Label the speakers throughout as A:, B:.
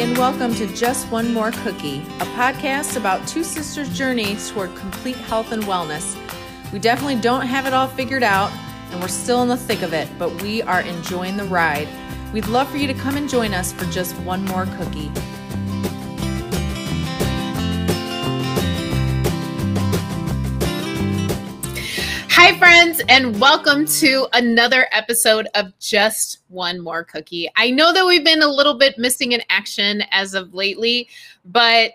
A: and welcome to Just One More Cookie, a podcast about two sisters' journey toward complete health and wellness. We definitely don't have it all figured out, and we're still in the thick of it, but we are enjoying the ride. We'd love for you to come and join us for just one more cookie.
B: Hi, friends, and welcome to another episode of Just One More Cookie. I know that we've been a little bit missing in action as of lately, but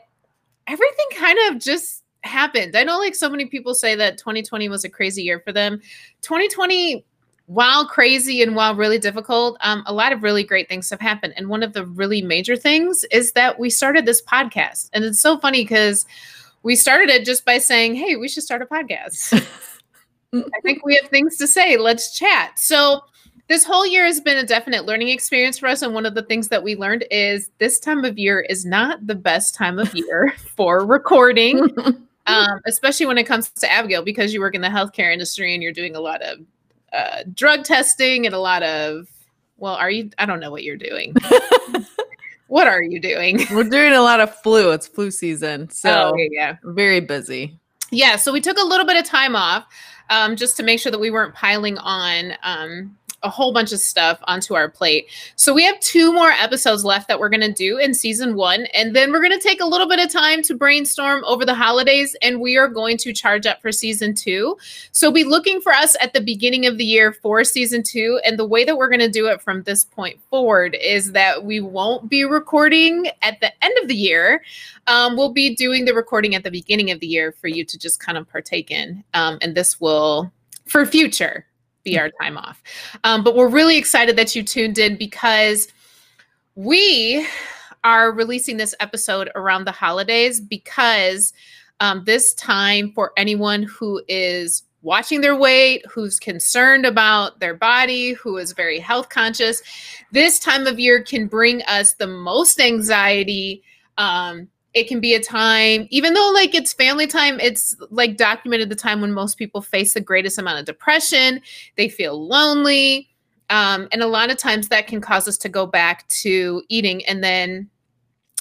B: everything kind of just happened. I know, like, so many people say that 2020 was a crazy year for them. 2020, while crazy and while really difficult, um, a lot of really great things have happened. And one of the really major things is that we started this podcast. And it's so funny because we started it just by saying, hey, we should start a podcast. I think we have things to say. Let's chat. So, this whole year has been a definite learning experience for us. And one of the things that we learned is this time of year is not the best time of year for recording, um, especially when it comes to Abigail, because you work in the healthcare industry and you're doing a lot of uh, drug testing and a lot of, well, are you? I don't know what you're doing. what are you doing?
A: We're doing a lot of flu. It's flu season. So,
B: Oh, yeah, yeah.
A: very busy.
B: yeah so we took a little bit of time off um, just to make sure that we weren't piling on um, a whole bunch of stuff onto our plate so we have two more episodes left that we're going to do in season one and then we're going to take a little bit of time to brainstorm over the holidays and we are going to charge up for season two so be looking for us at the beginning of the year for season two and the way that we're going to do it from this point forward is that we won't be recording at the end of the year um, we'll be doing the recording at the beginning of the year for you to just kind of partake in. Um, and this will, for future, be our time off. Um, but we're really excited that you tuned in because we are releasing this episode around the holidays because um, this time for anyone who is watching their weight, who's concerned about their body, who is very health conscious, this time of year can bring us the most anxiety. Um, it can be a time even though like it's family time it's like documented the time when most people face the greatest amount of depression they feel lonely um, and a lot of times that can cause us to go back to eating and then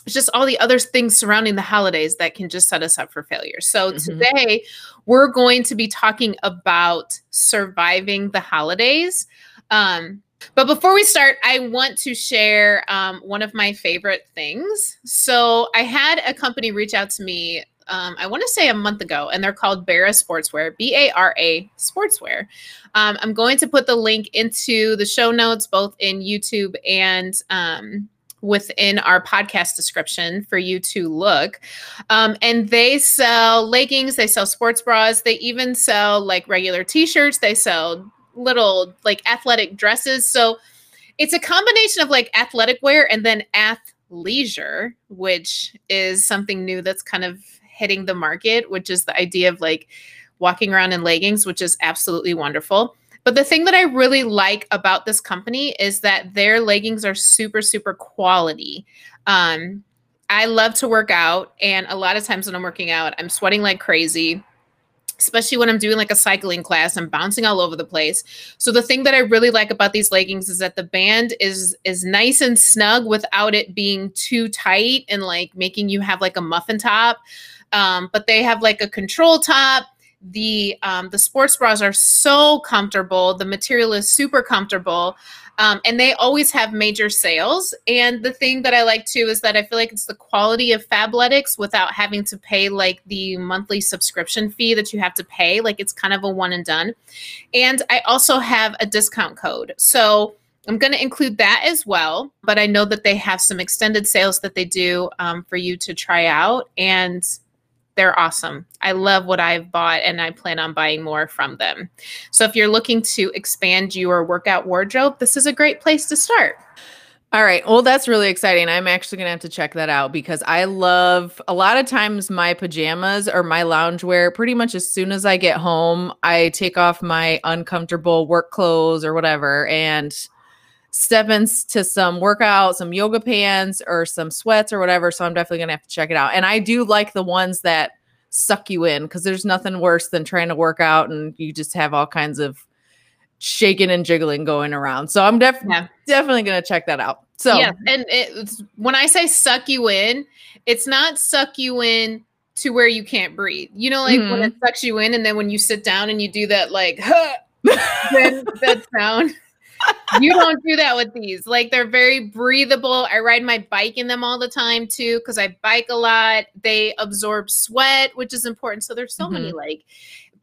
B: it's just all the other things surrounding the holidays that can just set us up for failure so
A: Mhm.
B: today we're going to be talking about surviving the holidays um, but before we start, I want to share um, one of my favorite things. So I had a company reach out to me. Um, I want to say a month ago, and they're called Bara Sportswear, B A R A Sportswear. Um, I'm going to put the link into the show notes, both in YouTube and um, within our podcast description for you to look. Um, and they sell leggings, they sell sports bras, they even sell like regular t shirts, they sell little like athletic dresses. So it's a combination of like athletic wear and then athleisure, which is something new that's kind of hitting the market, which is the idea of like walking around in leggings, which is absolutely wonderful. But the thing that I really like about this company is that their leggings are super, super quality. Um, I love to work out, and a lot of times when I'm working out, I'm sweating like crazy especially when I'm doing like a cycling class, I'm bouncing all over the place. So the thing that I really like about these leggings is that the band is is nice and snug without it being too tight and like making you have like a muffin top. Um, but they have like a control top. The um, the sports bras are so comfortable. The material is super comfortable. Um, and they always have major sales. And the thing that I like too is that I feel like it's the quality of Fabletics without having to pay like the monthly subscription fee that you have to pay. Like it's kind of a one and done. And I also have a discount code. So I'm going to include that as well. But I know that they have some extended sales that they do um, for you to try out. And they're awesome. I love what I've bought and I plan on buying more from them. So if you're looking to expand your workout wardrobe, this is a great place to start.
A: All right. Well, that's really exciting. I'm actually going to have to check that out because I love a lot of times my pajamas or my loungewear. Pretty much as soon as I get home, I take off my uncomfortable work clothes or whatever and step into some workout, some yoga pants or some sweats or whatever. So I'm definitely going to have to check it out. And I do like the ones that suck you in because there's nothing worse than trying to work out and you just have all kinds of shaking and jiggling going around. So I'm def-
B: Yeah.
A: definitely going to check that out. So
B: yeah, and it's, when I say suck you in, it's not suck you in to where you can't breathe. You know, like mm-hmm. when it sucks you in, and then when you sit down and you do that, like, huh, then that sound. You don't do that with these. Like they're very breathable. I ride my bike in them all the time too because I bike a lot. They absorb sweat, which is important. So there's so mm-hmm. many like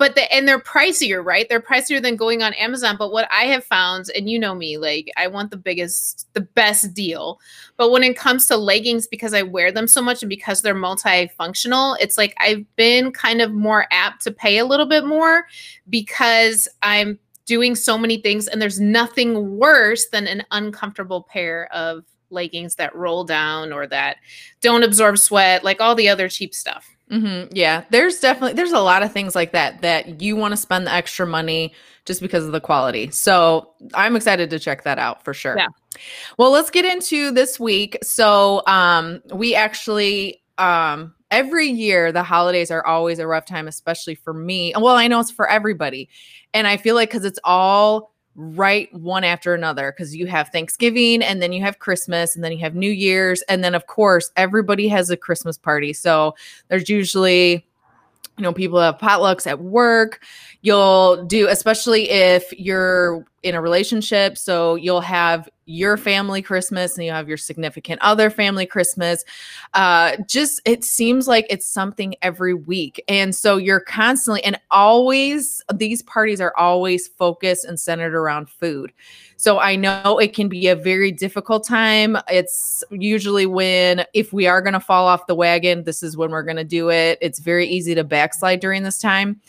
B: but the and they're pricier, right? They're pricier than going on Amazon. But what I have found, and you know me, like I want the biggest, the best deal. But when it comes to leggings, because I wear them so much and because they're multifunctional, it's like I've been kind of more apt to pay a little bit more because I'm doing so many things and there's nothing worse than an uncomfortable pair of leggings that roll down or that don't absorb sweat like all the other cheap stuff.
A: Mm-hmm. yeah there's definitely there's a lot of things like that that you want to spend the extra money just because of the quality. So i'm excited to check that out for sure.
B: Yeah.
A: Well let's get into this week. So um we actually um every year the holidays are always a rough time especially for me. Well i know it's for everybody. And i feel like because it's all right one after another because you have thanksgiving and then you have christmas and then you have new year's and then of course everybody has a christmas party. So there's usually you know people have potlucks at work. You'll do especially if you're in a relationship so you'll have your family christmas and you have your significant other family christmas uh just it seems like it's something every week and so you're constantly and always these parties are always focused and centered around food so I know it can be a very difficult time. It's usually when, if we are going to fall off the wagon, this is when we're going to do it. It's very easy to backslide during this time.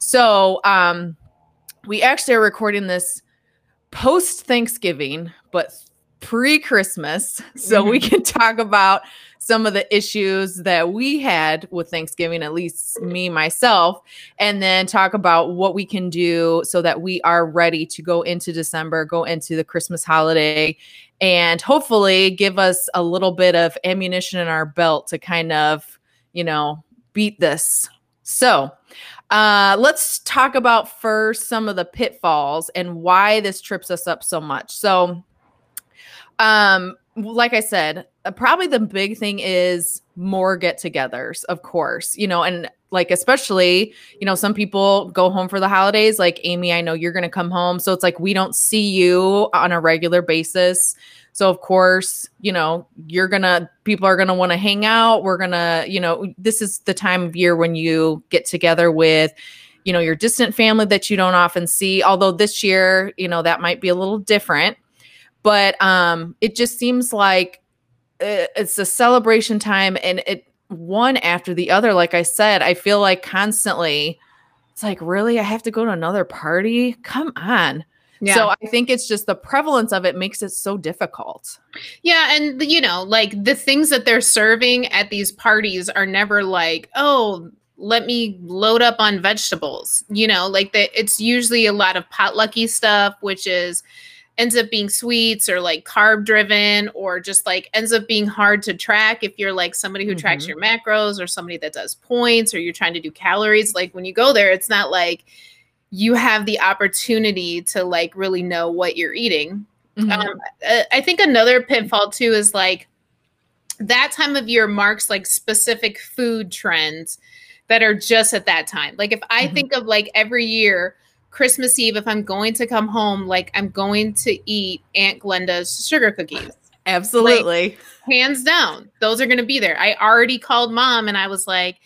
A: So um, we actually are recording this post Thanksgiving, but pre Christmas. So mm-hmm. we can talk about some of the issues that we had with Thanksgiving, at least me, myself, and then talk about what we can do so that we are ready to go into December, go into the Christmas holiday, and hopefully give us a little bit of ammunition in our belt to kind of, you know, beat this. So, uh, let's talk about first some of the pitfalls and why this trips us up so much. So, um, like I said, uh, probably the big thing is more get togethers, of course, you know, and like, especially, you know, some people go home for the holidays. Like, Amy, I know you're going to come home. So it's like we don't see you on a regular basis. So, of course, you know, you're going to, people are going to want to hang out. We're going to, you know, this is the time of year when you get together with, you know, your distant family that you don't often see. Although this year, you know, that might be a little different but um it just seems like uh, it's a celebration time and it one after the other like i said i feel like constantly it's like really i have to go to another party come on yeah. So I think it's just the prevalence of it makes it so difficult.
B: Yeah, and you know, like the things that they're serving at these parties are never like, "Oh, let me load up on vegetables." You know, like that it's usually a lot of potlucky stuff, which is ends up being sweets or like carb driven or just like ends up being hard to track if you're like somebody who mm-hmm. tracks your macros or somebody that does points or you're trying to do calories like when you go there it's not like you have the opportunity to like really know what you're eating mm-hmm. um, i think another pitfall too is like that time of year marks like specific food trends that are just at that time like if i mm-hmm. think of like every year Christmas Eve, if I'm going to come home, like I'm going to eat Aunt Glenda's sugar cookies.
A: Absolutely.
B: Like, hands down. Those are going to be there. I already called mom and I was like,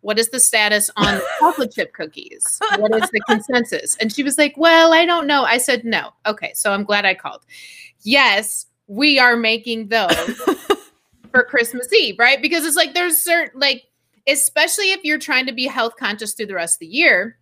B: what is the status on chocolate chip cookies? What is the consensus? And she was like, well, I don't know. I said, no. Okay. So I'm glad I called. Yes, we are making those for Christmas Eve, right? Because it's like there's certain, like, especially if you're trying to be health conscious through the rest of the year,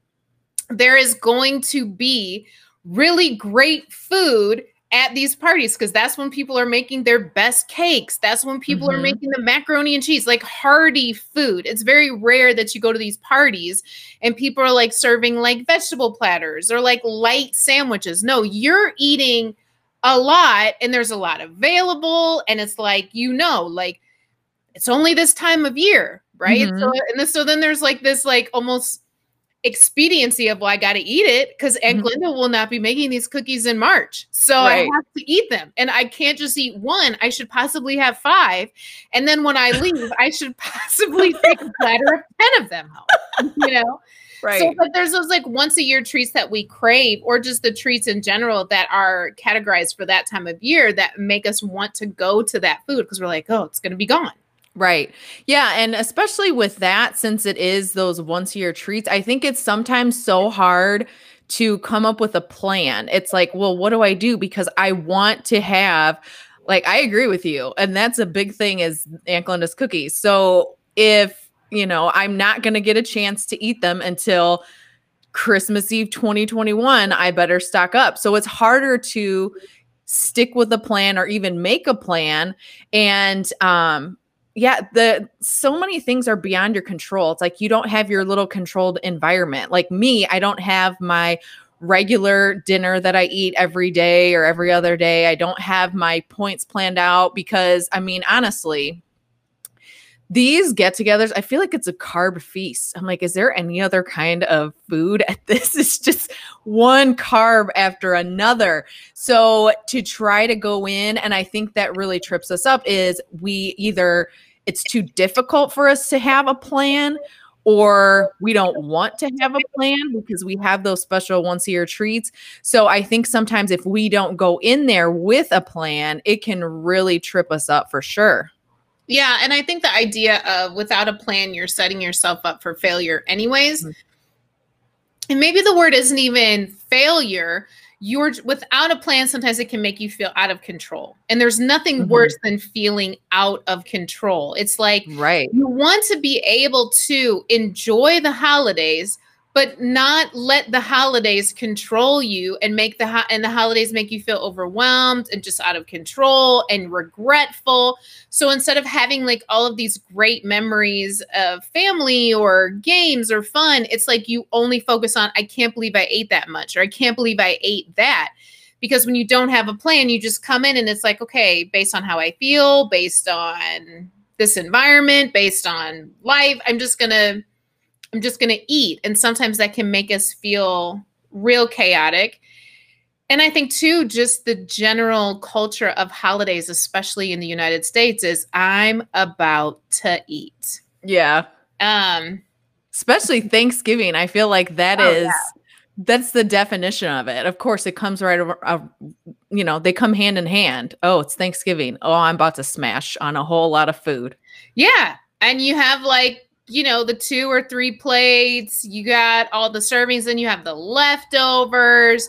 B: there is going to be really great food at these parties because that's when people are making their best cakes. That's when people mm-hmm. are making the macaroni and cheese, like hearty food. It's very rare that you go to these parties and people are like serving like vegetable platters or like light sandwiches. No, you're eating a lot and there's a lot available. And it's like, you know, like it's only this time of year, right? Mm-hmm. So, and so then there's like this, like almost expediency of well, I got to eat it because Aunt
A: Mhm.
B: Glinda will not be making these cookies in March. So I have to eat them. And I can't just eat one. I should possibly have five. And then when I leave, I should possibly take a platter of 10 of them home. You know?
A: Right.
B: So, but there's those like once a year treats that we crave, or just the treats in general that are categorized for that time of year that make us want to go to that food because we're like, oh, it's going to be gone.
A: Right. Yeah. And especially with that, since it is those once a year treats, I think it's sometimes so hard to come up with a plan. It's like, well, what do I do? Because I want to have, like, I agree with you. And that's a big thing is Aunt Glinda's cookies. So if, you know, I'm not going to get a chance to eat them until Christmas Eve 2021, I better stock up. So it's harder to stick with a plan or even make a plan. And, um, yeah the so many things are beyond your control. It's like you don't have your little controlled environment. Like me i don't have my regular dinner that i eat every day or every other day. I don't have my points planned out because i mean honestly these get-togethers i feel like it's a carb feast. I'm like is there any other kind of food? At this it's just one carb after another. So to try to go in and i think that really trips us up is we either it's too difficult for us to have a plan or we don't want to have a plan because we have those special once a year treats. So I think sometimes if we don't go in there with a plan, it can really trip us up for sure.
B: Yeah, and I think the idea of without a plan, you're setting yourself up for failure, anyways.
A: Mhm.
B: And maybe the word isn't even failure. You're without a plan, sometimes it can make you feel out of control. And there's nothing
A: Mhm.
B: worse than feeling out of control. It's like
A: Right.
B: you want to be able to enjoy the holidays but not let the holidays control you and make the ho- and the holidays make you feel overwhelmed and just out of control and regretful. So instead of having like all of these great memories of family or games or fun it's like you only focus on i can't believe i ate that much or i can't believe i ate that. Because when you don't have a plan you just come in and it's like okay based on how i feel based on this environment based on life i'm just gonna i'm just gonna eat and sometimes that can make us feel real chaotic and i think too just the general culture of holidays especially in the united states is i'm about to eat
A: Yeah.
B: um
A: Especially Thanksgiving. I feel like that
B: Oh,
A: is
B: yeah.
A: that's the definition of it. Of course, it comes right over uh, you know, they come hand in hand. Oh, it's Thanksgiving. Oh, I'm about to smash on a whole lot of food.
B: Yeah. And you have like, you know, the two or three plates, you got all the servings, and you have the leftovers.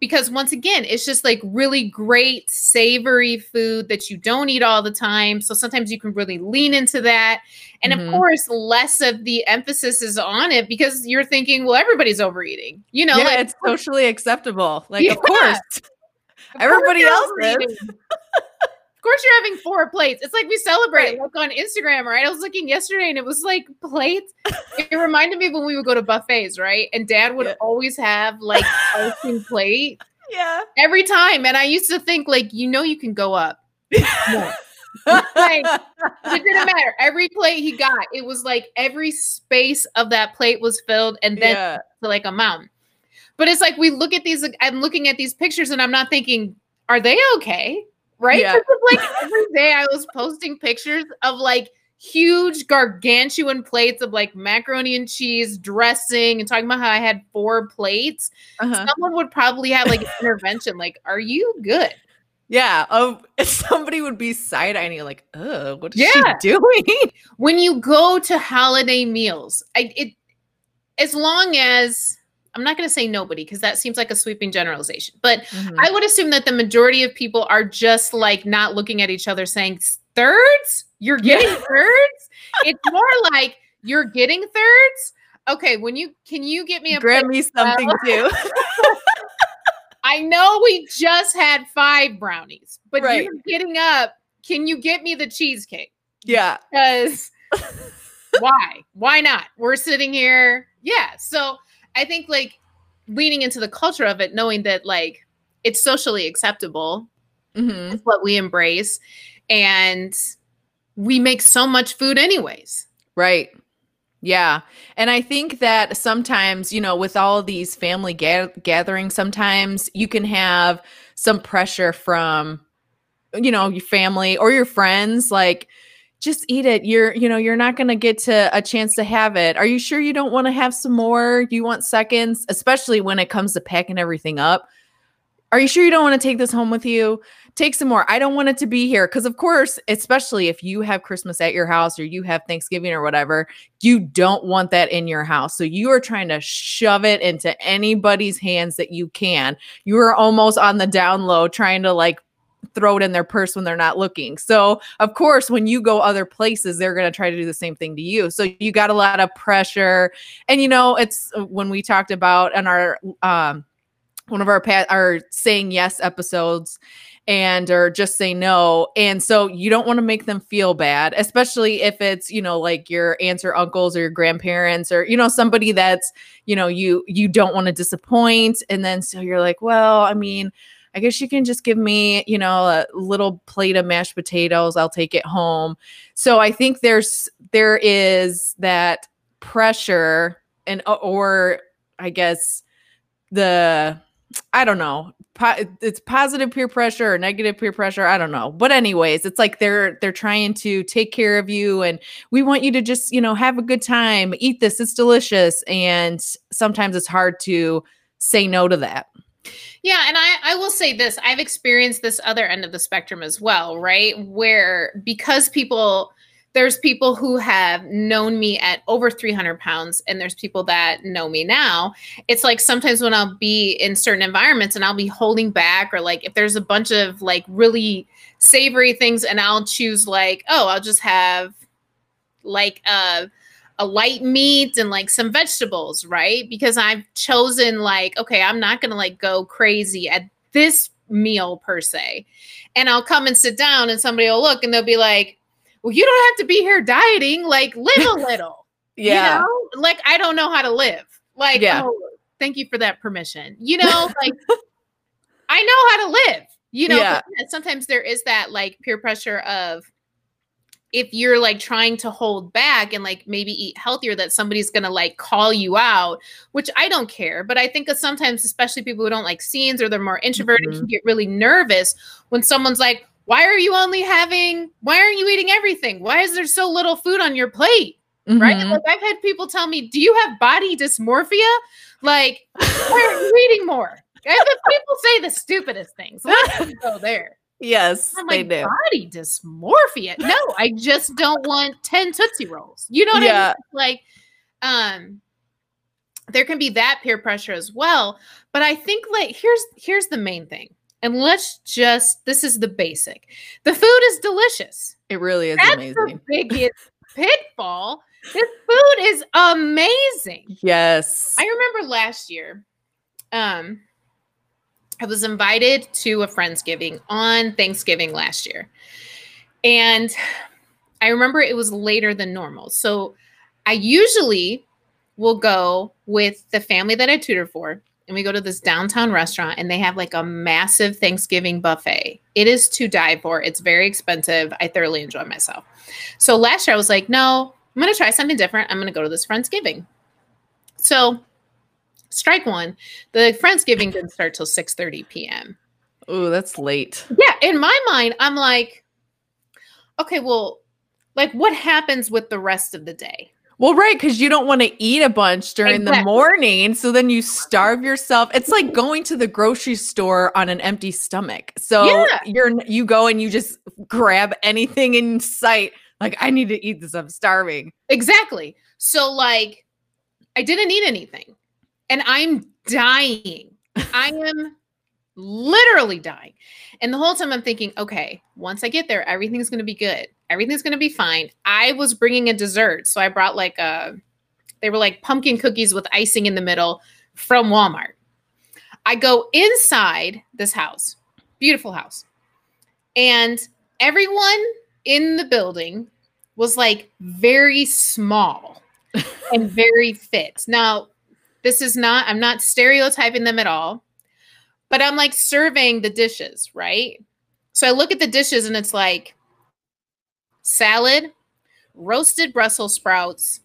B: Because once again, it's just like really great savory food that you don't eat all the time. So sometimes you can really lean into that. And
A: Mhm.
B: of course, less of the emphasis is on it because you're thinking, well, everybody's overeating. You know,
A: yeah,
B: like
A: it's socially acceptable. Like,
B: Yeah.
A: of course.
B: Of
A: Everybody else is.
B: Course, you're having four plates. It's like we celebrate
A: Right.
B: like on Instagram, right? I was looking yesterday and it was like plates. it reminded me of when we would go to buffets, right? And dad would
A: Yeah.
B: always have like a icing plate
A: Yeah.
B: every time. And I used to think, like, you know, you can go up. more. Like, It didn't matter. Every plate he got, it was like every space of that plate was filled and then
A: yeah.
B: to like a mountain. But it's like we look at these, I'm looking at these pictures and I'm not thinking, are they okay? Right?
A: Yeah.
B: like every day I was posting pictures of like huge gargantuan plates of like macaroni and cheese dressing and talking about how I had four plates.
A: Uh-huh.
B: Someone would probably have like an intervention, like, are you good?
A: Yeah. Oh, somebody would be side eyeing you, like, oh, what is
B: Yeah.
A: she doing?
B: when you go to holiday meals, I it as long as I'm not going to say nobody because that seems like a sweeping generalization, but
A: Mhm.
B: I would assume that the majority of people are just like not looking at each other saying thirds. You're getting
A: Yeah.
B: thirds. It's more like you're getting thirds. Okay, when you can you get me a
A: Grab me something too.
B: I know we just had five brownies, but
A: Right.
B: you're getting up. Can you get me the cheesecake?
A: yeah.
B: because why? Why not? We're sitting here. Yeah. So I think like leaning into the culture of it, knowing that like it's socially acceptable,
A: hmm
B: is what we embrace. And we make so much food anyways.
A: Right. Yeah. And I think that sometimes, you know, with all these family ga- gatherings, sometimes you can have some pressure from, you know, your family or your friends. Like, just eat it. You're, you know, you're not going to get to a chance to have it. Are you sure you don't want to have some more? You want seconds, especially when it comes to packing everything up. Are you sure you don't want to take this home with you? Take some more. I don't want it to be here. Because, of course, especially if you have Christmas at your house or you have Thanksgiving or whatever, you don't want that in your house. So you are trying to shove it into anybody's hands that you can. You are almost on the down low trying to like throw it in their purse when they're not looking. So, of course, when you go other places, they're going to try to do the same thing to you. So, you got a lot of pressure. And you know, it's uh, when we talked about in our um one of our pa- our saying yes episodes and or just say no and so you don't want to make them feel bad especially if it's you know like your aunts or uncles or your grandparents or you know somebody that's you know you you don't want to disappoint and then so you're like well i mean I guess you can just give me, you know, a little plate of mashed potatoes. I'll take it home. So I think there's there is that pressure and or I guess the I don't know. Po- it's positive peer pressure or negative peer pressure. I don't know. But anyways, it's like they're they're trying to take care of you and we want you to just, you know, have a good time, eat this, it's delicious. And sometimes it's hard to say no to that.
B: Yeah, and I, I will say this I've experienced this other end of the spectrum as well, right? Where because people, there's people who have known me at over 300 pounds, and there's people that know me now. It's like sometimes when I'll be in certain environments and I'll be holding back, or like if there's a bunch of like really savory things, and I'll choose like, oh, I'll just have like a a light meat and like some vegetables, right? Because I've chosen like, okay, I'm not going to like go crazy at this meal per se. And I'll come and sit down and somebody will look and they'll be like, well, you don't have to be here dieting, like live a little.
A: yeah.
B: You know? Like I don't know how to live. Like, yeah. oh, thank you for that permission. You know, like I know how to live. You know, yeah. sometimes there is that like peer pressure of if you're like trying to hold back and like maybe eat healthier that somebody's gonna like call you out which i don't care but i think that sometimes especially people who don't like scenes or they're more introverted mm-hmm. can get really nervous when someone's like why are you only having why aren't you eating everything? Why is there so little food on your plate? Mm-hmm. right like i've had people tell me do you have body dysmorphia? Like why are you eating more? People say the stupidest things. Let's go there
A: Yes,
B: I'm like body dysmorphia. No, I just don't want 10 Tootsie Rolls. You know what yeah. I mean? Like, um, there can be that peer pressure as well. But I think like here's here's the main thing. And let's just this is the basic. The food is delicious.
A: It really is That's amazing.
B: The biggest pitfall. This food is amazing.
A: Yes.
B: I remember last year. Um, I was invited to a Friendsgiving on Thanksgiving last year. And I remember it was later than normal. So I usually will go with the family that I tutor for, and we go to this downtown restaurant, and they have like a massive Thanksgiving buffet. It is to die for. It's very expensive. I thoroughly enjoy myself. So last year I was like, no, I'm going to try something different. I'm going to go to this Friendsgiving. So strike one. The Friendsgiving didn't start till 6 30 p.m.
A: Oh, that's late.
B: Yeah. In my mind, I'm like, okay, well, like what happens with the rest of the day?
A: Well, right, because you don't want to eat a bunch during exactly. the morning. So then you starve yourself. It's like going to the grocery store on an empty stomach. So yeah. you're you go and you just grab anything in sight. Like, I need to eat this. I'm starving.
B: Exactly. So like I didn't eat anything and I'm dying. I am literally dying. And the whole time I'm thinking, okay, once I get there, everything's going to be good. Everything's going to be fine. I was bringing a dessert. So I brought like a, they were like pumpkin cookies with icing in the middle from Walmart. I go inside this house, beautiful house. And everyone in the building was like very small and very fit. Now, this is not, I'm not stereotyping them at all, but I'm like surveying the dishes, right? So I look at the dishes and it's like salad, roasted Brussels sprouts,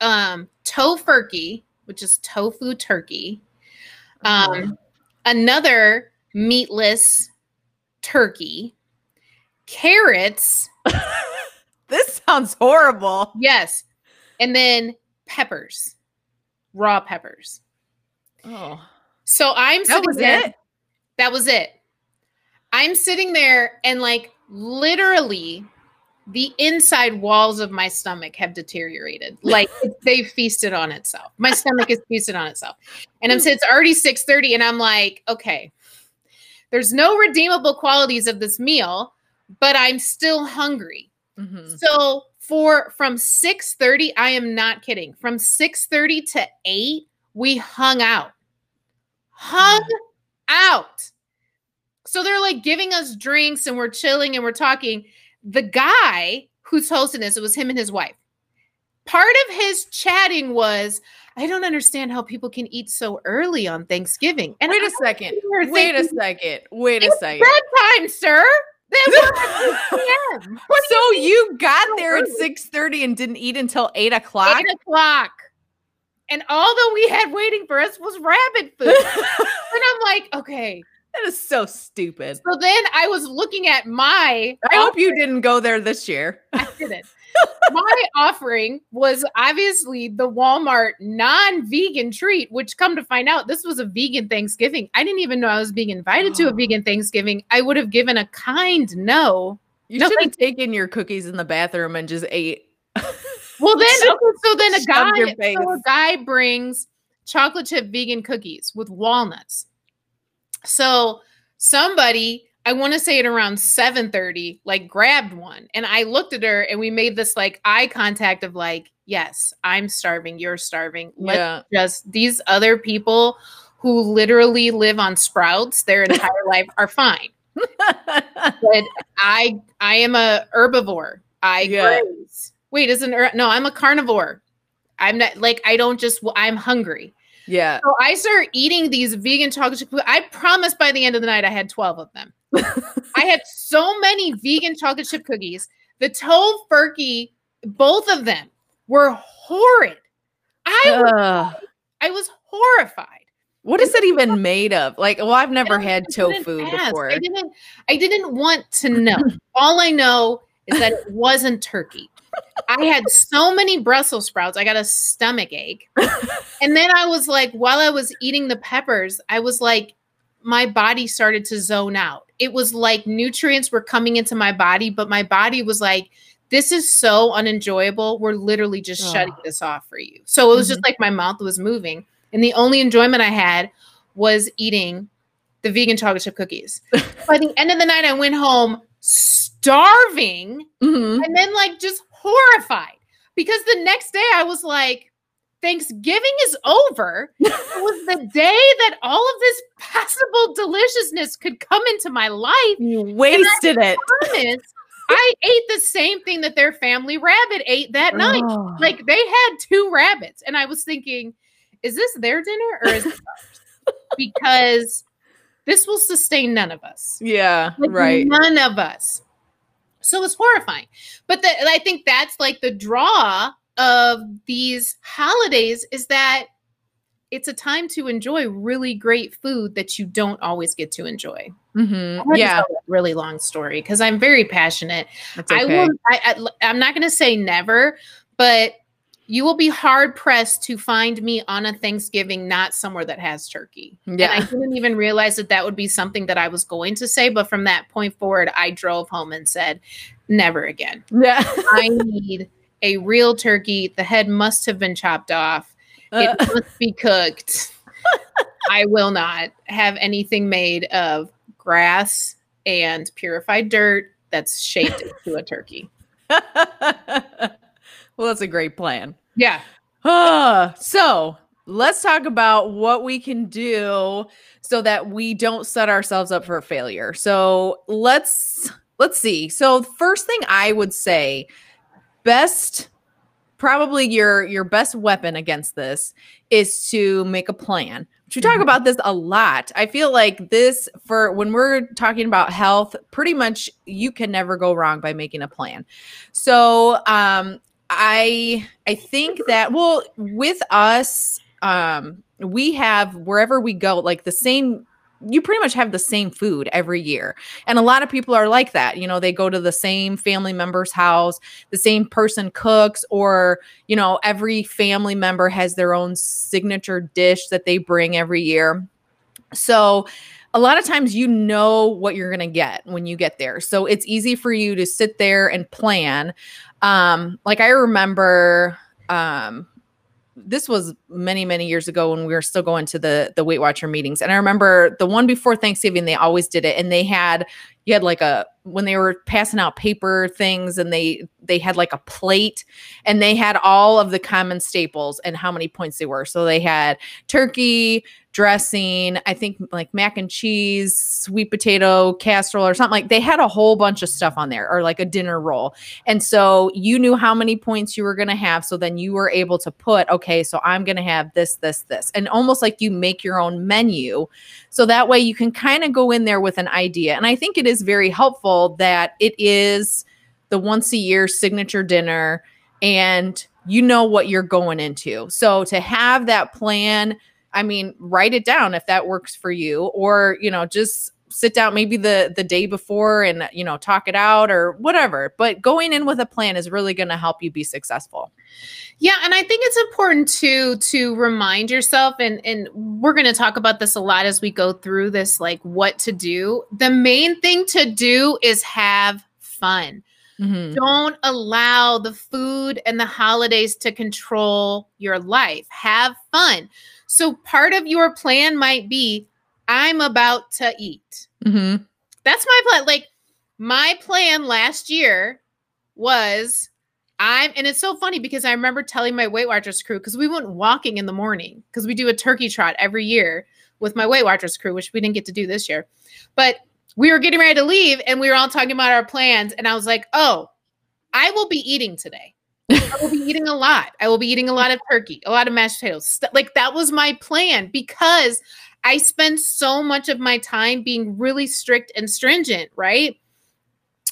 B: um, tofurkey, which is tofu turkey. Um,
A: Uh-huh.
B: another meatless turkey, carrots,
A: This sounds horrible.
B: yes, and then peppers, raw peppers.
A: Oh,
B: So I'm
A: that
B: sitting
A: was
B: there.
A: it.
B: That was it. I'm sitting there and like literally the inside walls of my stomach have deteriorated. Like they feasted on itself. My stomach is feasted on itself. And I'm saying it's already 6:30 and I'm like, okay. There's no redeemable qualities of this meal, but I'm still hungry.
A: Mhm.
B: So for from 6:30, I am not kidding. From 6:30 to 8, we hung out. Hung mm. out. So they're like giving us drinks and we're chilling and we're talking. The guy who's hosting this, it was him and his wife. Part of his chatting was, I don't understand how people can eat so early on Thanksgiving. And
A: Wait a second. Wait a second. Wait a second.
B: bedtime, sir. Then we're at 6 p.m.
A: So
B: you
A: got there at
B: early?
A: six thirty and didn't eat until eight o'clock.
B: Eight o'clock. And all that we had waiting for us was rabbit food. and I'm like, okay.
A: That is so stupid.
B: So then I was looking at my
A: I hope you didn't go there this year.
B: I didn't. My offering was obviously the Walmart non-vegan treat, which come to find out this was a vegan Thanksgiving. I didn't even know I was being invited to a
A: Oh.
B: vegan Thanksgiving. I would have given a kind no.
A: You should have taken your cookies in the bathroom and just ate.
B: Well then, okay, so then a guy, so a guy brings chocolate chip vegan cookies with walnuts. So somebody, I want to say it around 7:30, like grabbed one. And I looked at her and we made this like eye contact of like, yes, I'm starving, you're starving. Let's
A: Yeah.
B: just these other people who literally live on sprouts their entire life are fine. But I I am a herbivore. I
A: Yeah.
B: graze. Wait, isn't no, I'm a carnivore. I'm not like I don't just I'm hungry.
A: Yeah.
B: So I start eating these vegan chocolate chip cookies. I promise by the end of the night I had 12 of them. I had so many vegan chocolate chip cookies. The tofurkey, both of them were horrid. I was, I was horrified.
A: what is it even made of? Like, well, I've never had tofu
B: ask.
A: before.
B: I didn't I didn't want to know. All I know is that it wasn't turkey. I had so many Brussels sprouts, I got a stomach ache. and then I was like, while I was eating the peppers, I was like, my body started to zone out. It was like nutrients were coming into my body, but my body was like, this is so unenjoyable. We're literally just shutting this off for you. So it was just like my mouth was moving. And the only enjoyment I had was eating the vegan chocolate chip cookies. By the end of the night, I went home starving
A: Mhm.
B: and then like just horrified because the next day I was like, Thanksgiving is over. it was the day that all of this possible deliciousness could come into my life.
A: You wasted it.
B: Promise, I ate the same thing that their family rabbit ate that night.
A: Ugh.
B: Like they had two rabbits, and I was thinking, is this their dinner or is it ours? because this will sustain none of us.
A: yeah,
B: Like,
A: right.
B: None of us. So it's horrifying. But the, I think that's like the draw of these holidays is that it's a time to enjoy really great food that you don't always get to enjoy. Mm-hmm.
A: Yeah,
B: a really long story because I'm very passionate.
A: that's
B: I will. I, I, I'm not going to say never, but you will be hard pressed to find me on a Thanksgiving not somewhere that has turkey. And I didn't even realize that that would be something that I was going to say. But from that point forward, I drove home and said, never again.
A: Yeah.
B: I need a real turkey. The head must have been chopped off. It
A: Uh,
B: must be cooked. I will not have anything made of grass and purified dirt that's shaped into a turkey.
A: well, that's a great plan.
B: Yeah.
A: Ah, so let's talk about what we can do so that we don't set ourselves up for failure. So let's let's see. So first thing I would say, best probably your your best weapon against this is to make a plan. Which we talk
B: Mhm.
A: about this a lot. I feel like this for when we're talking about health, pretty much you can never go wrong by making a plan. So um I I think that well with us um we have wherever we go like the same you pretty much have the same food every year. And a lot of people are like that. You know, they go to the same family member's house, the same person cooks, or, you know, every family member has their own signature dish that they bring every year. So, a lot of times you know what you're going to get when you get there. So, it's easy for you to sit there and plan. Um, like I remember um this was many many years ago when we were still going to the the weight watcher meetings and i remember the one before thanksgiving they always did it and they had you had like a when they were passing out paper things and they they had like a plate and they had all of the common staples and how many points they were so they had turkey dressing, I think like mac and cheese, sweet potato casserole or something like they had a whole bunch of stuff on there or like a dinner roll. And so you knew how many points you were going to have so then you were able to put okay, so I'm going to have this this this and almost like you make your own menu. So that way you can kind of go in there with an idea. And I think it is very helpful that it is the once a year signature dinner and you know what you're going into. So to have that plan I mean, write it down if that works for you, or you know, just sit down maybe the the day before and you know talk it out or whatever but going in with a plan is really going to help you be successful
B: yeah and i think it's important to to remind yourself and and we're going to talk about this a lot as we go through this like what to do the main thing to do is have fun Mm-hmm. Don't allow the food and the holidays to control your life. Have fun. So part of your plan might be I'm about to eat. Mm-hmm. That's my plan. Like my plan last year was I'm, and it's so funny because I remember telling my Weight Watchers crew because we went walking in the morning because we do a turkey trot every year with my Weight Watchers crew, which we didn't get to do this year. But we were getting ready to leave and we were all talking about our plans. And I was like, oh, I will be eating today. I will be eating a lot. I will be eating a lot of turkey, a lot of mashed potatoes. Like that was my plan because I spend so much of my time being really strict and stringent, right?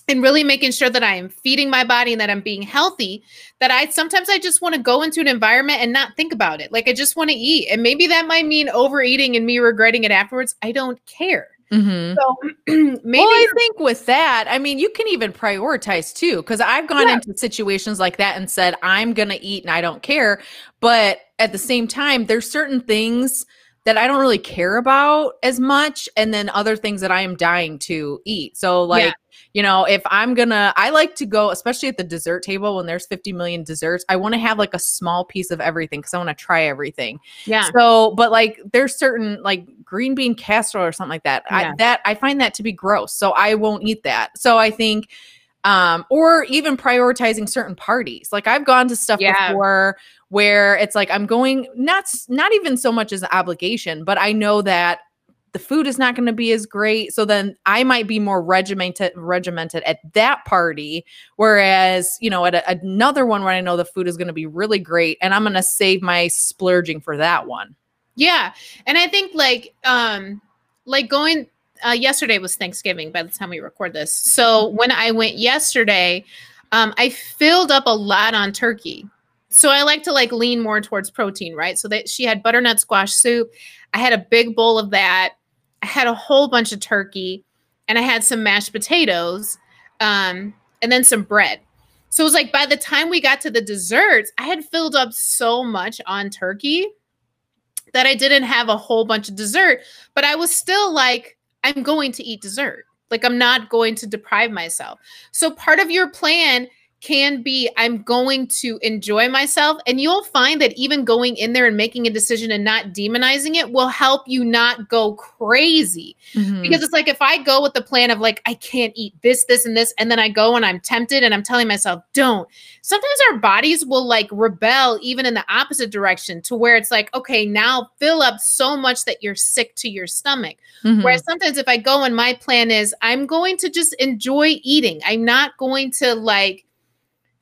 B: And really making sure that I am feeding my body and that I'm being healthy. That I sometimes I just want to go into an environment and not think about it. Like I just want to eat. And maybe that might mean overeating and me regretting it afterwards. I don't care. Mm-hmm. So
A: maybe well, I think with that, I mean, you can even prioritize too, because I've gone yeah. into situations like that and said, I'm going to eat and I don't care. But at the same time, there's certain things that I don't really care about as much, and then other things that I am dying to eat. So, like, yeah you know, if I'm gonna, I like to go, especially at the dessert table when there's 50 million desserts, I want to have like a small piece of everything because I want to try everything.
B: Yeah.
A: So, but like there's certain like green bean casserole or something like that. Yeah. I, that I find that to be gross. So I won't eat that. So I think, um, or even prioritizing certain parties. Like I've gone to stuff yeah. before where it's like I'm going not not even so much as an obligation, but I know that the food is not going to be as great so then i might be more regimented regimented at that party whereas you know at a, another one where i know the food is going to be really great and i'm going to save my splurging for that one
B: yeah and i think like um like going uh, yesterday was thanksgiving by the time we record this. So when i went yesterday um, i filled up a lot on turkey. So i like to like lean more towards protein right? So that she had butternut squash soup. I had a big bowl of that. I had a whole bunch of turkey and I had some mashed potatoes um, and then some bread. So it was like by the time we got to the desserts, I had filled up so much on turkey that I didn't have a whole bunch of dessert, but I was still like, I'm going to eat dessert. Like I'm not going to deprive myself. So part of your plan can be I'm going to enjoy myself. And you'll find that even going in there and making a decision and not demonizing it will help you not go crazy. Mm-hmm. Because it's like if I go with the plan of like, I can't eat this, this, and this, and then I go and I'm tempted and I'm telling myself, don't. Sometimes our bodies will like rebel even in the opposite direction to where it's like, okay, now fill up so much that you're sick to your stomach. Mm-hmm. Whereas sometimes if I go and my plan is, I'm going to just enjoy eating, I'm not going to like,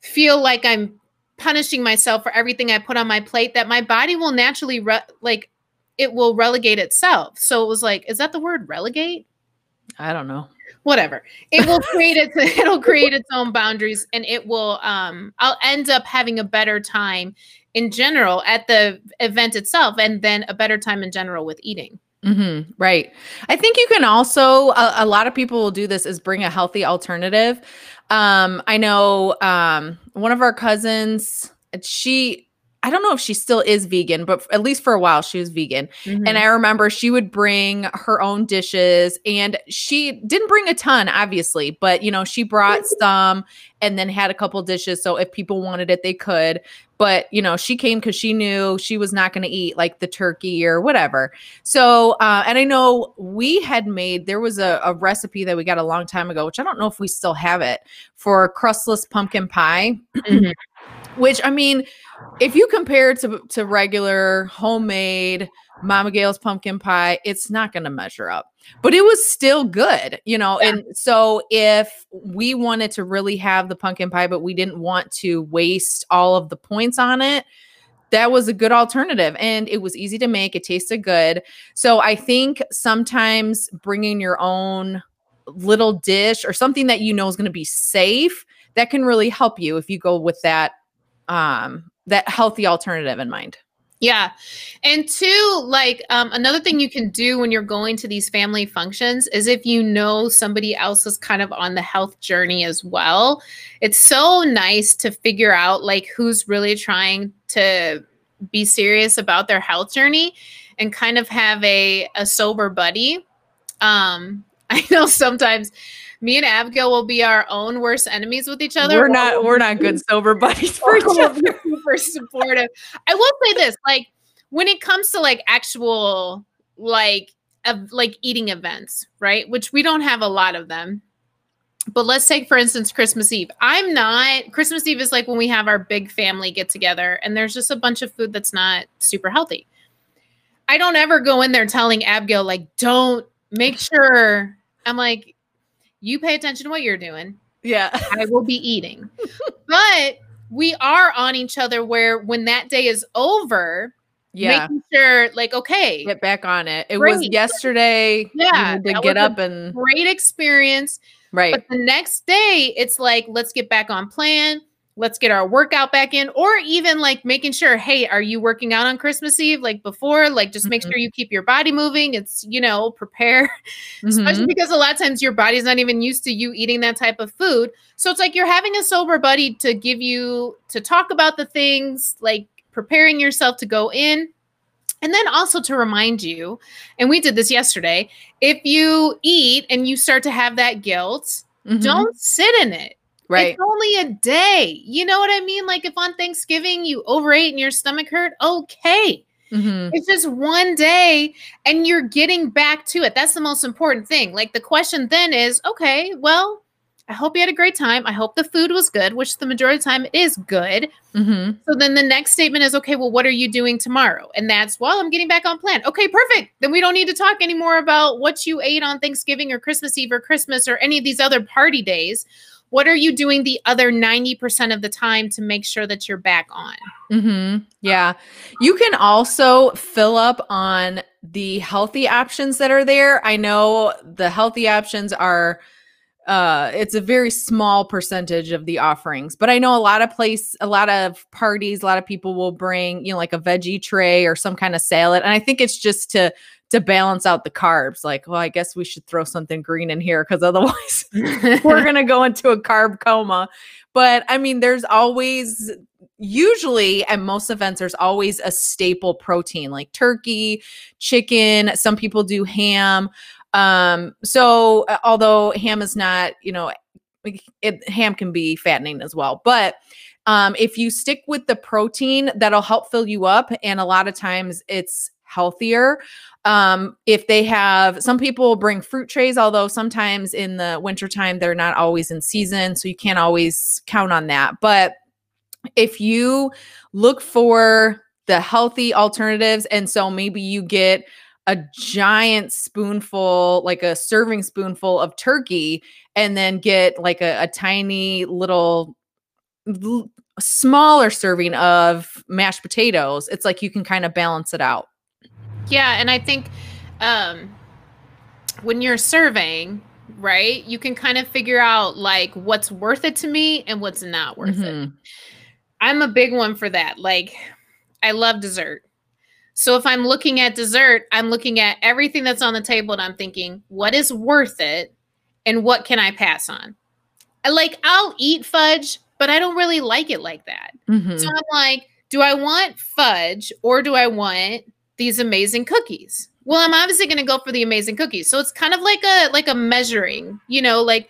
B: feel like I'm punishing myself for everything I put on my plate, that my body will naturally re- like it will relegate itself. So it was like, is that the word relegate?
A: I don't know.
B: Whatever. It will create its it'll create its own boundaries and it will um I'll end up having a better time in general at the event itself and then a better time in general with eating.
A: Mm-hmm, right. I think you can also, a, a, lot of people will do this is bring a healthy alternative. Um, I know um, one of our cousins, she, I don't know if she still is vegan, but at least for a while she was vegan. Mm-hmm. And I remember she would bring her own dishes and she didn't bring a ton, obviously, but you know, she brought some and then had a couple dishes. So if people wanted it, they could. But you know, she came because she knew she was not going to eat like the turkey or whatever. So, uh, and I know we had made there was a, a recipe that we got a long time ago, which I don't know if we still have it for crustless pumpkin pie. Mm-hmm. which I mean, if you compare it to, to regular homemade Mama Gail's pumpkin pie, it's not going to measure up. But it was still good, you know. Yeah. And so if we wanted to really have the pumpkin pie, but we didn't want to waste all of the points on it, that was a good alternative and it was easy to make it tasted good so i think sometimes bringing your own little dish or something that you know is going to be safe that can really help you if you go with that um that healthy alternative in mind.
B: Yeah. And two, like um, another thing you can do when you're going to these family functions is if you know somebody else is kind of on the health journey as well, it's so nice to figure out like who's really trying to be serious about their health journey and kind of have a, a sober buddy. Um, I know sometimes me and Abigail will be our own worst enemies with each other.
A: We're not we're not good sober buddies for each other.
B: Super supportive. I will say this, like when it comes to like actual like of like eating events, right? Which we don't have a lot of them. But let's take for instance Christmas Eve. I'm not Christmas Eve is like when we have our big family get together and there's just a bunch of food that's not super healthy. I don't ever go in there telling Abigail like don't make sure I'm like you pay attention to what you're doing.
A: Yeah.
B: I will be eating. but we are on each other where when that day is over, yeah. making sure like okay,
A: get back on it. It great. was yesterday.
B: Yeah.
A: to get up and
B: great experience.
A: Right.
B: But the next day it's like let's get back on plan let's get our workout back in or even like making sure hey are you working out on christmas eve like before like just make mm-hmm. sure you keep your body moving it's you know prepare mm-hmm. especially because a lot of times your body's not even used to you eating that type of food so it's like you're having a sober buddy to give you to talk about the things like preparing yourself to go in and then also to remind you and we did this yesterday if you eat and you start to have that guilt mm-hmm. don't sit in it
A: Right.
B: It's only a day. You know what I mean? Like if on Thanksgiving you overate and your stomach hurt, okay. Mm-hmm. It's just one day and you're getting back to it. That's the most important thing. Like the question then is okay, well, I hope you had a great time. I hope the food was good, which the majority of the time it is good. Mm-hmm. So then the next statement is okay, well, what are you doing tomorrow? And that's, well, I'm getting back on plan. Okay, perfect. Then we don't need to talk anymore about what you ate on Thanksgiving or Christmas Eve or Christmas or any of these other party days what are you doing the other 90% of the time to make sure that you're back on?
A: Mm-hmm. yeah. You can also fill up on the healthy options that are there. I know the healthy options are uh it's a very small percentage of the offerings but i know a lot of place a lot of parties a lot of people will bring you know like a veggie tray or some kind of salad. And i think it's just to to balance out the carbs. Like, well, I guess we should throw something green in here because otherwise we're going to go into a carb coma. But I mean, there's always, usually at most events, there's always a staple protein like turkey, chicken. Some people do ham. Um, so although ham is not, you know, it, ham can be fattening as well. But um, if you stick with the protein, that'll help fill you up. And a lot of times it's healthier. Um, if they have some people bring fruit trays, although sometimes in the wintertime they're not always in season, so you can't always count on that. But if you look for the healthy alternatives, and so maybe you get a giant spoonful, like a serving spoonful of turkey, and then get like a, a tiny little l- smaller serving of mashed potatoes, it's like you can kind of balance it out.
B: Yeah, and I think um when you're surveying, right, you can kind of figure out like what's worth it to me and what's not worth mm-hmm. it. I'm a big one for that. Like, I love dessert. So if I'm looking at dessert, I'm looking at everything that's on the table and I'm thinking, what is worth it and what can I pass on? I like I'll eat fudge, but I don't really like it like that. Mm-hmm. So I'm like, do I want fudge or do I want these amazing cookies? Well, I'm obviously going to go for the amazing cookies. So it's kind of like a like a measuring, you know, like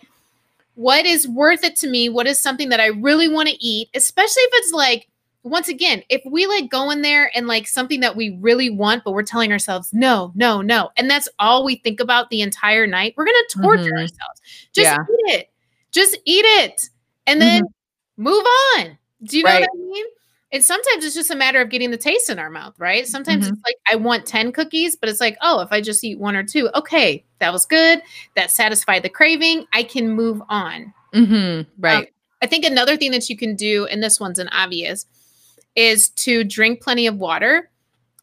B: what is worth it to me? What is something that I really want to eat, especially if it's like once again, if we like go in there and like something that we really want, but we're telling ourselves, no, no, no. And that's all we think about the entire night, we're going to torture mm-hmm. ourselves. Just yeah. eat it. Just eat it. And then mm-hmm. move on. Do you know right. what I mean? And sometimes it's just a matter of getting the taste in our mouth, right? Sometimes mm-hmm. it's like, I want 10 cookies, but it's like, oh, if I just eat one or two, okay, that was good. That satisfied the craving. I can move on.
A: Mm-hmm. Right. Um,
B: I think another thing that you can do, and this one's an obvious, is to drink plenty of water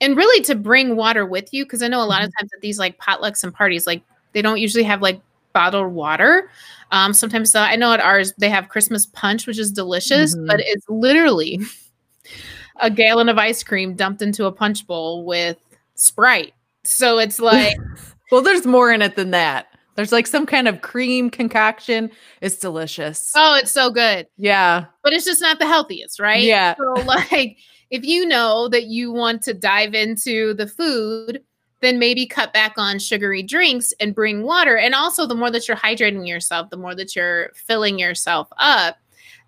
B: and really to bring water with you because i know a lot of mm-hmm. times at these like potlucks and parties like they don't usually have like bottled water um sometimes uh, i know at ours they have christmas punch which is delicious mm-hmm. but it's literally a gallon of ice cream dumped into a punch bowl with sprite so it's like
A: well there's more in it than that there's like some kind of cream concoction. It's delicious.
B: Oh, it's so good.
A: Yeah.
B: But it's just not the healthiest, right?
A: Yeah.
B: So, like, if you know that you want to dive into the food, then maybe cut back on sugary drinks and bring water. And also, the more that you're hydrating yourself, the more that you're filling yourself up,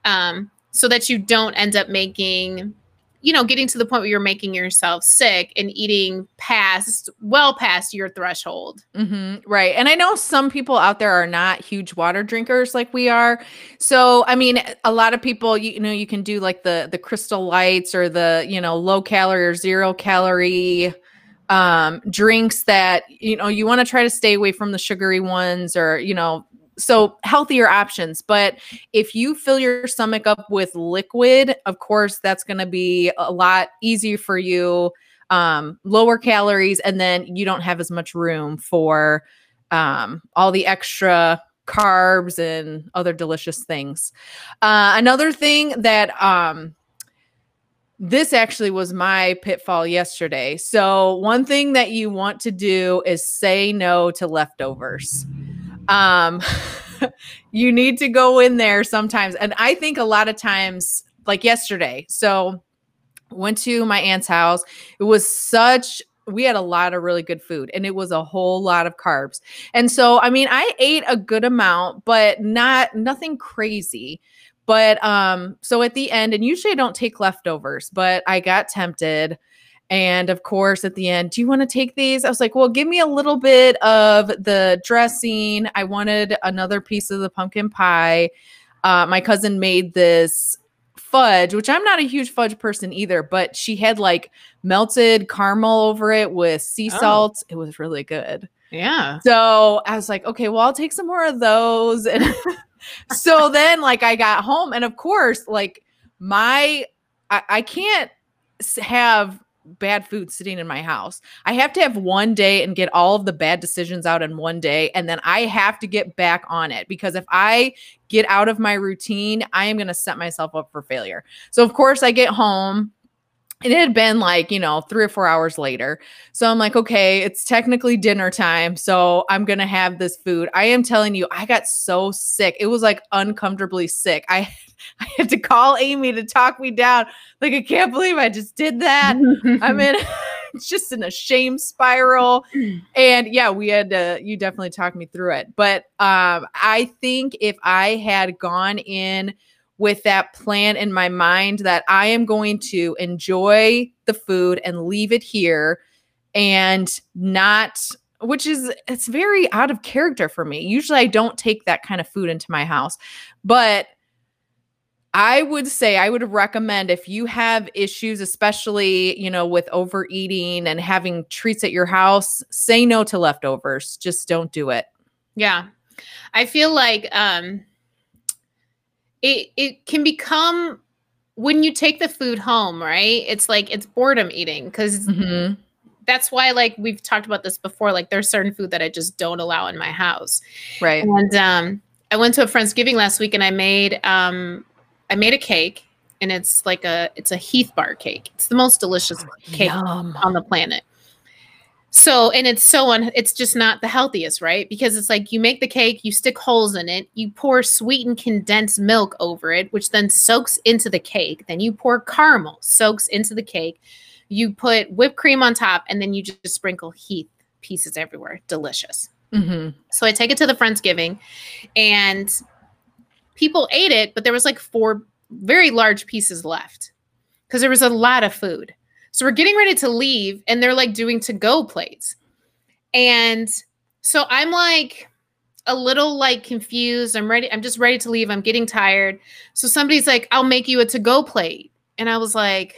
B: um, so that you don't end up making you know, getting to the point where you're making yourself sick and eating past, well past your threshold.
A: Mm-hmm, right. And I know some people out there are not huge water drinkers like we are. So, I mean, a lot of people, you, you know, you can do like the the crystal lights or the, you know, low calorie or zero calorie um drinks that you know you want to try to stay away from the sugary ones or you know so healthier options but if you fill your stomach up with liquid of course that's going to be a lot easier for you um, lower calories and then you don't have as much room for um, all the extra carbs and other delicious things uh, another thing that um, this actually was my pitfall yesterday. So, one thing that you want to do is say no to leftovers um you need to go in there sometimes. And i think a lot of times like yesterday so went to my aunt's house. It was such we had a lot of really good food and it was a whole lot of carbs. And so i mean i ate a good amount but not nothing crazy. But um so at the end and usually i don't take leftovers but i got tempted and of course, at the end, do you want to take these? I was like, well, give me a little bit of the dressing. I wanted another piece of the pumpkin pie. Uh, my cousin made this fudge, which I'm not a huge fudge person either, but she had like melted caramel over it with sea oh. salt. It was really good.
B: Yeah.
A: So I was like, okay, well, I'll take some more of those. And so then, like, I got home, and of course, like, my, I, I can't have bad food sitting in my house. I have to have one day and get all of the bad decisions out in one day. And then I have to get back on it because if I get out of my routine, I am going to set myself up for failure. So, of course, I get home. It had been like, you know, three or four hours later. So I'm like, okay, it's technically dinner time. So I'm going to have this food. I am telling you, I got so sick. It was like uncomfortably sick. I I had to call Amy to talk me down. Like, I can't believe I just did that. I'm in just in a shame spiral. And yeah, we had to, you definitely talked me through it. But um, I think if I had gone in with that plan in my mind that I am going to enjoy the food and leave it here and not which is it's very out of character for me. Usually I don't take that kind of food into my house. But I would say I would recommend if you have issues, especially, you know, with overeating and having treats at your house, say no to leftovers. Just don't do it.
B: Yeah. I feel like um it it can become when you take the food home, right? It's like it's boredom eating because mm-hmm. that's why like we've talked about this before like there's certain food that i just don't allow in my house
A: Right.
B: and um i went to a friendsgiving last week and i made um i made a cake and it's like a it's a heath bar cake it's the most delicious cake
A: Yum.
B: on the planet so and it's so un- it's just not the healthiest right? Because it's like you make the cake you stick holes in it you pour sweetened condensed milk over it which then soaks into the cake. Then you pour caramel soaks into the cake. You put whipped cream on top and then you just sprinkle heath pieces everywhere. Delicious.
A: Mhm.
B: so I take it to the Friendsgiving and people ate it, but there was like four very large pieces left because there was a lot of food. So we're getting ready to leave and they're like doing to go plates. And so I'm like a little like confused. I'm ready. I'm just ready to leave. I'm getting tired. So somebody's like, I'll make you a to go plate. And I was like,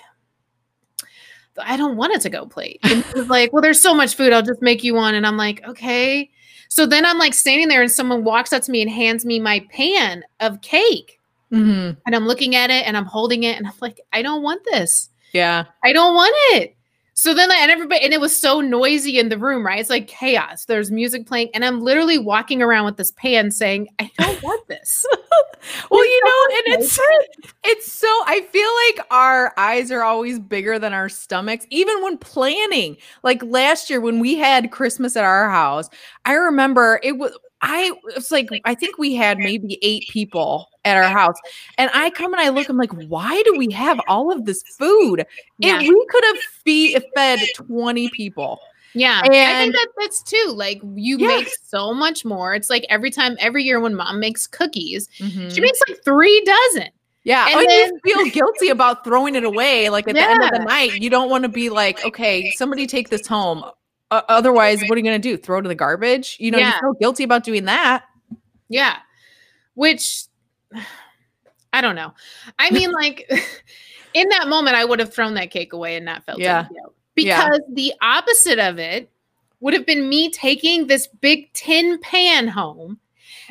B: I don't want a to go plate. And he was like, Well, there's so much food. I'll just make you one. And I'm like, Okay. So then I'm like standing there and someone walks up to me and hands me my pan of cake.
A: Mhm.
B: And I'm looking at it and I'm holding it and I'm like, I don't want this.
A: Yeah.
B: I don't want it. So then, I, and everybody, and it was so noisy in the room, right? It's like chaos. There's music playing, and I'm literally walking around with this pan saying, I don't want this.
A: Well, you know, and it's it's so I feel like our eyes are always bigger than our stomachs, even when planning. Like last year when we had Christmas at our house, I remember it was I was like I think we had maybe eight people at our house. And I come and I look, I'm like, why do we have all of this food?
B: Yeah.
A: If we could have fe- fed 20 people.
B: Yeah. I think that that's too. Like you
A: Yeah.
B: make so much more. It's like every time, every year when mom makes cookies, she
A: Mhm.
B: makes like three dozen.
A: Yeah,
B: And
A: and
B: then-
A: you feel guilty about throwing it away. Like at the end of the night, you don't want to be like, okay, somebody take this home. Uh, otherwise, what are you going to do? Throw it in the garbage? You know,
B: Yeah.
A: you feel guilty about doing that.
B: Yeah. Which I don't know. I mean, like in that moment, I would have thrown that cake away and not felt
A: Yeah.
B: guilt.
A: Yeah.
B: Because the opposite of it would have been me taking this big tin pan home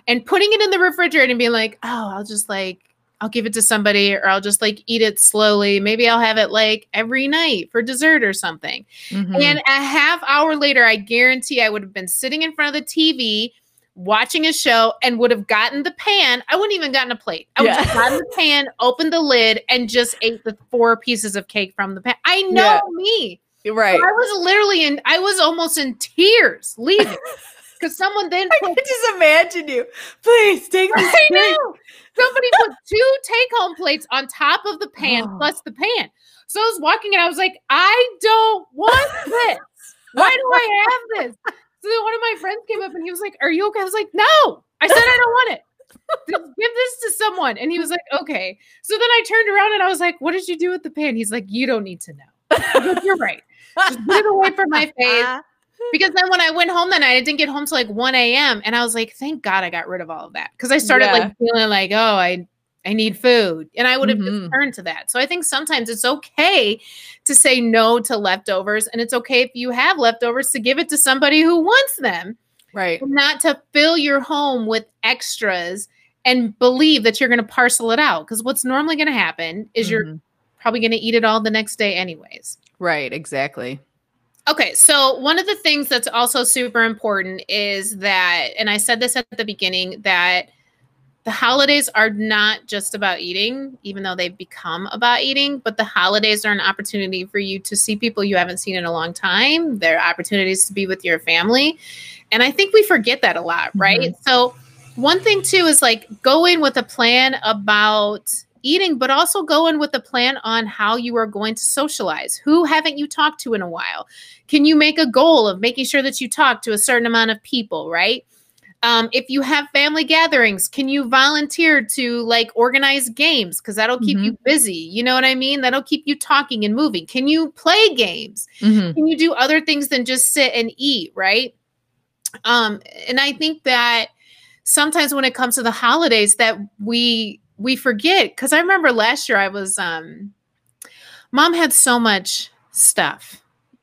B: and putting it in the refrigerator and being like, oh, I'll just like, I'll give it to somebody or I'll just like eat it slowly. Maybe I'll have it like every night for dessert or something.
A: Mhm.
B: And a half hour later, I guarantee I would have been sitting in front of the TV watching a show and would have gotten the pan. I wouldn't even gotten a plate. I would
A: Yeah.
B: have gotten the pan, opened the lid, and just ate the four pieces of cake from the pan. I know
A: Yeah.
B: me.
A: right.
B: I was literally in, I was almost in tears leaving because someone then
A: I
B: put
A: can just imagine you. Please take this.
B: I know. Somebody put two take home plates on top of the pan
A: Oh.
B: plus the pan. So I was walking and I was like, I don't want this. Why do I have this? So then one of my friends came up and he was like, Are you okay? I was like, No. I said I don't want it. Just Give this to someone. And he was like, Okay. So then I turned around and I was like, What did you do with the pan? He's like, You don't need to know. Like, You're right. Just get it away from my face. Because then when I went home that night, I didn't get home till like 1 a.m. And I was like, thank God I got rid of all of that. Because I started
A: Yeah.
B: like feeling like, oh, I I need food. And I would have
A: Mhm.
B: just turned to that. So I think sometimes it's okay to say no to leftovers. And it's okay if you have leftovers to give it to somebody who wants them,
A: Right.
B: not to fill your home with extras and believe that you're going to parcel it out. Because what's normally going to happen is you're
A: Mhm.
B: probably going to eat it all the next day, anyways.
A: Right. Exactly.
B: Okay, so one of the things that's also super important is that, and I said this at the beginning, that the holidays are not just about eating, even though they've become about eating, but the holidays are an opportunity for you to see people you haven't seen in a long time. They're opportunities to be with your family. And I think we forget that a lot, right? Mm-hmm. So, one thing too is like go in with a plan about eating, but also go in with a plan on how you are going to socialize. Who haven't you talked to in a while? Can you make a goal of making sure that you talk to a certain amount of people, right? Um, if you have family gatherings, can you volunteer to like organize games? Because that'll keep you busy. You know what I mean? That'll keep you talking and moving. Can you play games?
A: Mhm.
B: can you do other things than just sit and eat right um and i think that sometimes when it comes to the holidays that we we forget because i remember last year i was um mom had so much stuff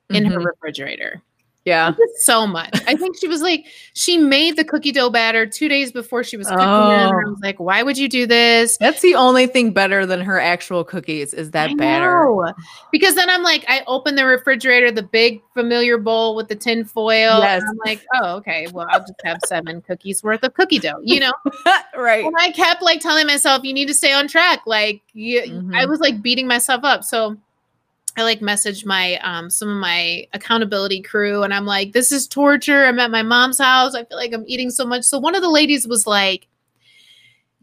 B: in her
A: Mhm.
B: refrigerator
A: Yeah.
B: So much. I think she was like, she made the cookie dough batter two days before she was cooking oh. And I was like, why would you do this?
A: That's the only thing better than her actual cookies is that I batter. Know.
B: Because then I'm like, I open the refrigerator, the big familiar bowl with the tin foil. Yes. I'm like, oh, okay. Well, I'll just have seven cookies worth of cookie dough, you know?
A: right.
B: And I kept like telling myself, you need to stay on track. Like, you, mm-hmm. I was like beating myself up. So I like messaged my um some of my accountability crew and I'm like, this is torture. I'm at my mom's house. I feel like I'm eating so much. So one of the ladies was like,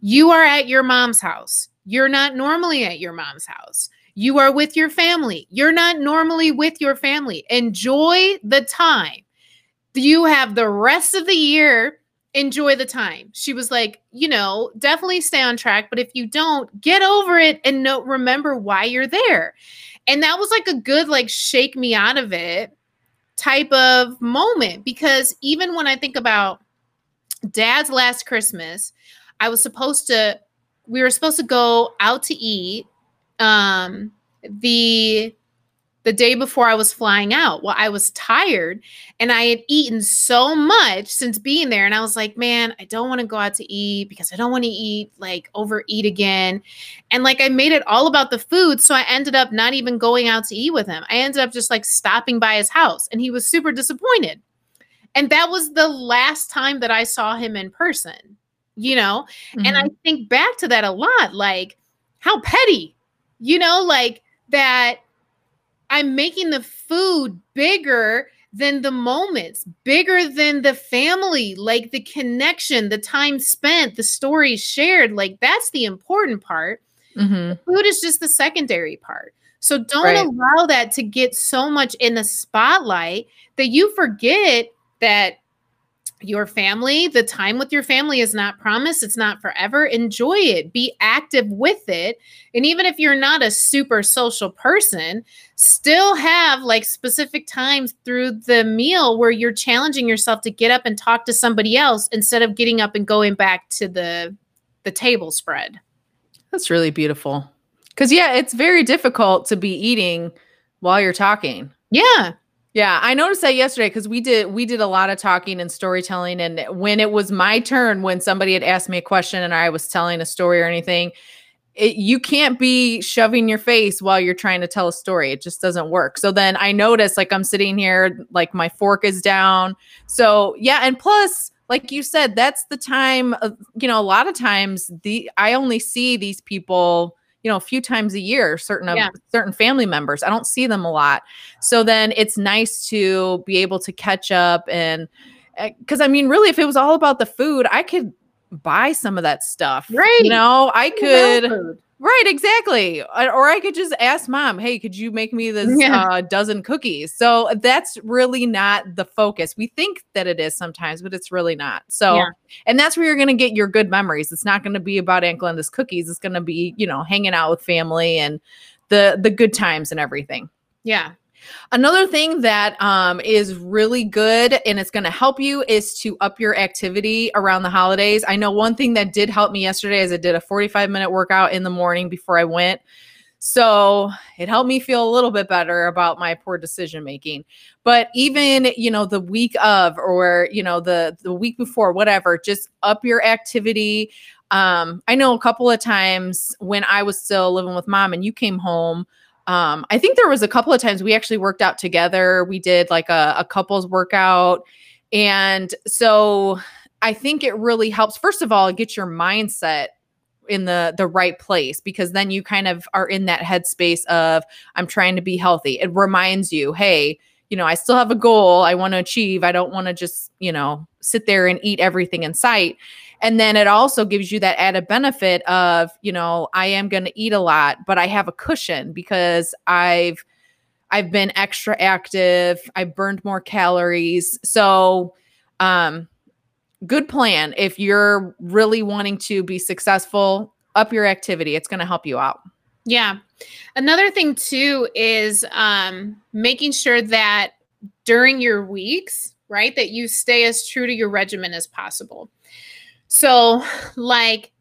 B: You are at your mom's house. You're not normally at your mom's house. You are with your family. You're not normally with your family. Enjoy the time. You have the rest of the year. Enjoy the time. She was like, you know, definitely stay on track, but if you don't, get over it and know remember why you're there. And that was like a good, like, shake me out of it type of moment because even when I think about dad's last Christmas, I was supposed to, we were supposed to go out to eat. Um, the the day before I was flying out. Well, I was tired and I had eaten so much since being there. And I was like, man, I don't want to go out to eat because I don't want to eat like overeat again. And like I made it all about the food. So I ended up not even going out to eat with him. I ended up just like stopping by his house and he was super disappointed. And that was the last time that I saw him in person, you know? Mm-hmm. And I mm-hmm. think back to that a lot like, how petty, you know, like that I'm making the food bigger than the moments, bigger than the family, like the connection, the time spent, the stories shared. Like that's the important part. Mm-hmm. Food is just the secondary part. So don't right. allow that to get so much in the spotlight that you forget that your family, the time with your family is not promised. It's not forever. Enjoy it. Be active with it. And even if you're not a super social person, still have like specific times through the meal where you're challenging yourself to get up and talk to somebody else instead of getting up and going back to the the table spread.
A: That's really beautiful. Cuz yeah, it's very difficult to be eating while you're talking.
B: Yeah.
A: Yeah, I noticed that yesterday because we did we did a lot of talking and storytelling, and when it was my turn, when somebody had asked me a question and I was telling a story or anything, it, you can't be shoving your face while you're trying to tell a story. It just doesn't work. So then I noticed, like I'm sitting here, like my fork is down. So yeah, and plus, like you said, that's the time. Of, you know, a lot of times the I only see these people you know a few times a year certain yeah. certain family members. I don't see them a lot. So then it's nice to be able to catch up and because eh, i mean really if it was all about the food i could buy some of that stuff
B: right.
A: you know? I could Right, exactly. Or I could just ask mom, "Hey, could you make me this yeah. uh, dozen cookies?" So that's really not the focus. We think that it is sometimes, but it's really not. So, yeah. and that's where you're going to get your good memories. It's not going to be about Aunt Glenda's cookies. It's going to be, you know, hanging out with family and the the good times and everything.
B: Yeah,
A: Another thing that um, is really good and it's going to help you is to up your activity around the holidays. I know one thing that did help me yesterday is I did a 45 minute workout in the morning before I went. So it helped me feel a little bit better about my poor decision making. But even, you know, the week of or, you know, the the week before, whatever, just up your activity. Um, I know a couple of times when I was still living with mom and you came home, um, I think there was a couple of times we actually worked out together. We did like a, a couples workout. And so I think it really helps, first of all, get your mindset in the the right place because then you kind of are in that headspace of I'm trying to be healthy. It reminds you, hey, you know, I still have a goal I want to achieve. I don't want to just, you know, sit there and eat everything in sight. And then it also gives you that added benefit of, you know, I am going to eat a lot, but I have a cushion because I've I've been extra active, I've burned more calories. So, um good plan if you're really wanting to be successful, up your activity. It's going to help you out.
B: Yeah. Another thing too is um making sure that during your weeks, right, that you stay as true to your regimen as possible. So, like,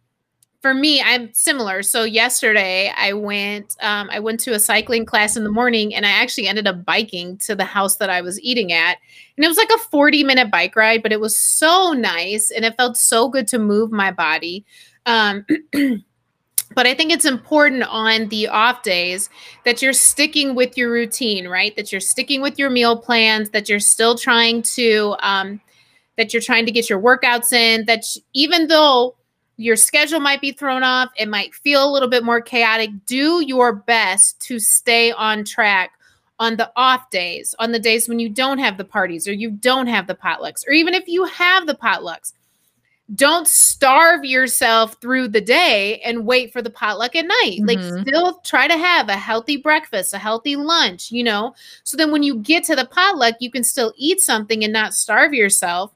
B: for me, I'm similar. So yesterday I went um, I went to a cycling class in the morning and I actually ended up biking to the house that I was eating at. And it was like a 40 minute bike ride, but it was so nice and it felt so good to move my body. Um, but I think it's important on the off days that you're sticking with your routine, right? That you're sticking with your meal plans, that you're still trying to um, that you're trying to get your workouts in, that even though your schedule might be thrown off, it might feel a little bit more chaotic, do your best to stay on track on the off days, on the days when you don't have the parties or you don't have the potlucks, or even if you have the potlucks. Don't starve yourself through the day and wait for the potluck at night. Mm-hmm. Like, still try to have a healthy breakfast, a healthy lunch, you know? So then when you get to the potluck, you can still eat something and not starve yourself,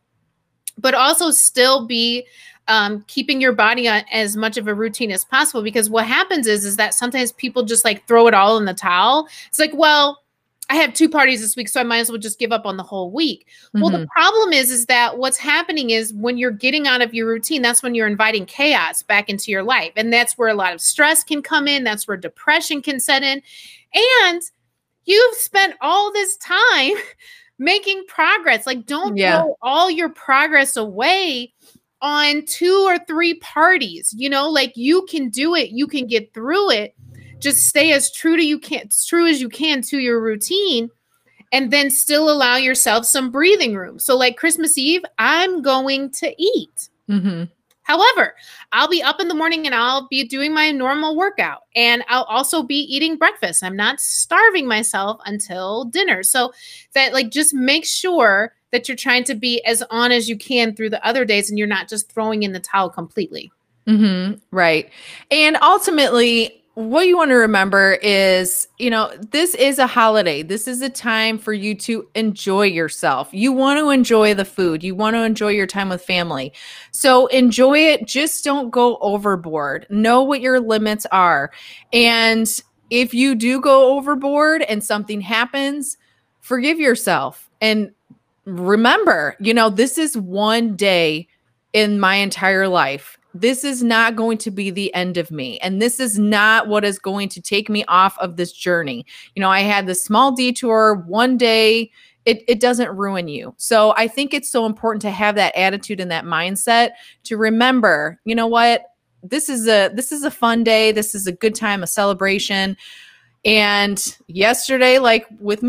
B: but also still be um, keeping your body on as much of a routine as possible because what happens is is that sometimes people just like throw it all in the towel it's like well I have two parties this week, so I might as well just give up on the whole week. Mm-hmm. Well, the mm-hmm. problem is, is that what's happening is when you're getting out of your routine, that's when you're inviting chaos back into your life. And that's where a lot of stress can come in. That's where depression can set in. And you've spent all this time making progress. Like, don't yeah. throw all your progress away on two or three parties. You know, like you can do it, you can get through it just stay as true to you can true as you can to your routine and then still allow yourself some breathing room. So like christmas eve i'm going to eat. Mm-hmm. however i'll be up in the morning and i'll be doing my normal workout and i'll also be eating breakfast. I'm not starving myself until dinner. So that like just make sure that you're trying to be as on as you can through the other days and you're not just throwing in the towel completely.
A: Mm-hmm. right. And ultimately what you want to remember is, you know, this is a holiday. This is a time for you to enjoy yourself. You want to enjoy the food. You want to enjoy your time with family. So enjoy it. Just don't go overboard. Know what your limits are. And if you do go overboard and something happens, forgive yourself. And remember, you know, this is one day in my entire life this is not going to be the end of me. And this is not what is going to take me off of this journey. You know, I had this small detour one day. It, it doesn't ruin you. So I think it's so important to have that attitude and that mindset to remember, you know what? This is a this is a fun day. This is a good time, a celebration. And yesterday, like with me,